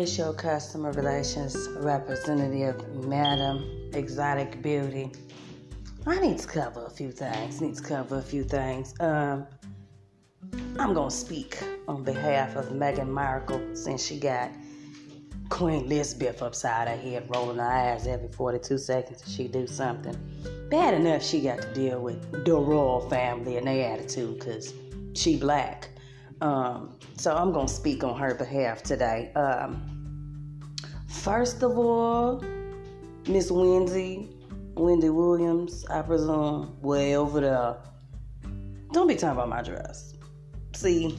It's your customer relations representative, Madam Exotic Beauty. I need to cover a few things. Need to cover a few things. Um, I'm gonna speak on behalf of Meghan Markle since she got Queen Elizabeth upside her head, rolling her eyes every 42 seconds she do something. Bad enough she got to deal with the royal family and their attitude because she black. Um, so I'm gonna speak on her behalf today. Um, first of all, Miss Wendy, Wendy Williams, I presume, way over there. Don't be talking about my dress. See,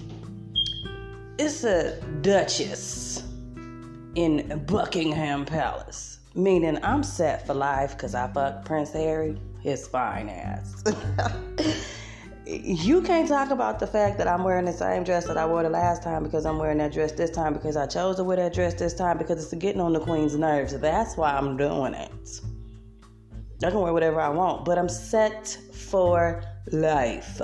it's a Duchess in Buckingham Palace, meaning I'm set for life because I fucked Prince Harry, his fine ass. you can't talk about the fact that I'm wearing the same dress that I wore the last time because I'm wearing that dress this time because I chose to wear that dress this time because it's getting on the queen's nerves. That's why I'm doing it. I can wear whatever I want, but I'm set for life.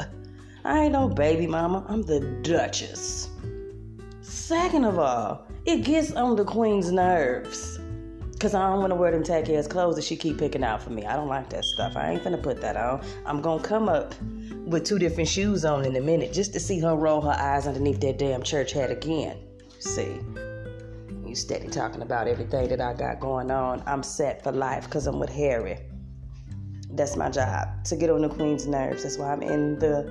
I ain't no baby mama. I'm the Duchess. Second of all, it gets on the queen's nerves. Cause I don't want to wear them tacky ass clothes that she keep picking out for me. I don't like that stuff. I ain't gonna put that on. I'm gonna come up with two different shoes on in a minute just to see her roll her eyes underneath that damn church hat again. See, you steady talking about everything that I got going on. I'm set for life because I'm with Harry. That's my job to get on the Queen's nerves. That's why I'm in the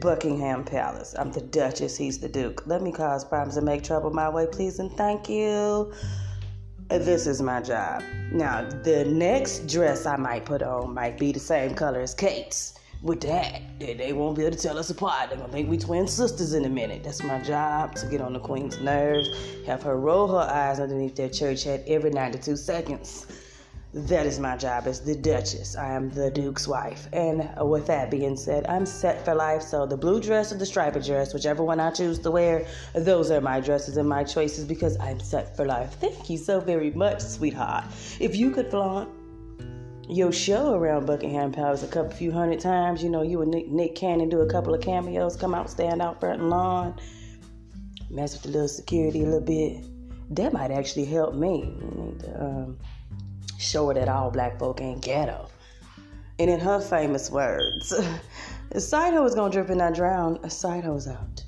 Buckingham Palace. I'm the Duchess, he's the Duke. Let me cause problems and make trouble my way, please, and thank you. Uh, this is my job. Now, the next dress I might put on might be the same color as Kate's with that, they won't be able to tell us apart. They're gonna think we twin sisters in a minute. That's my job to get on the queen's nerves, have her roll her eyes underneath that church hat every 92 seconds. That is my job as the Duchess. I am the Duke's wife. And with that being said, I'm set for life. So the blue dress or the striped dress, whichever one I choose to wear, those are my dresses and my choices because I'm set for life. Thank you so very much, sweetheart. If you could flaunt your show around Buckingham Palace a couple few hundred times. You know, you and Nick, Nick Cannon do a couple of cameos, come out, stand out front and lawn, mess with the little security a little bit. That might actually help me. Um, show her that all black folk ain't ghetto. And in her famous words, hoe is gonna drip and not drown. Hoe's out.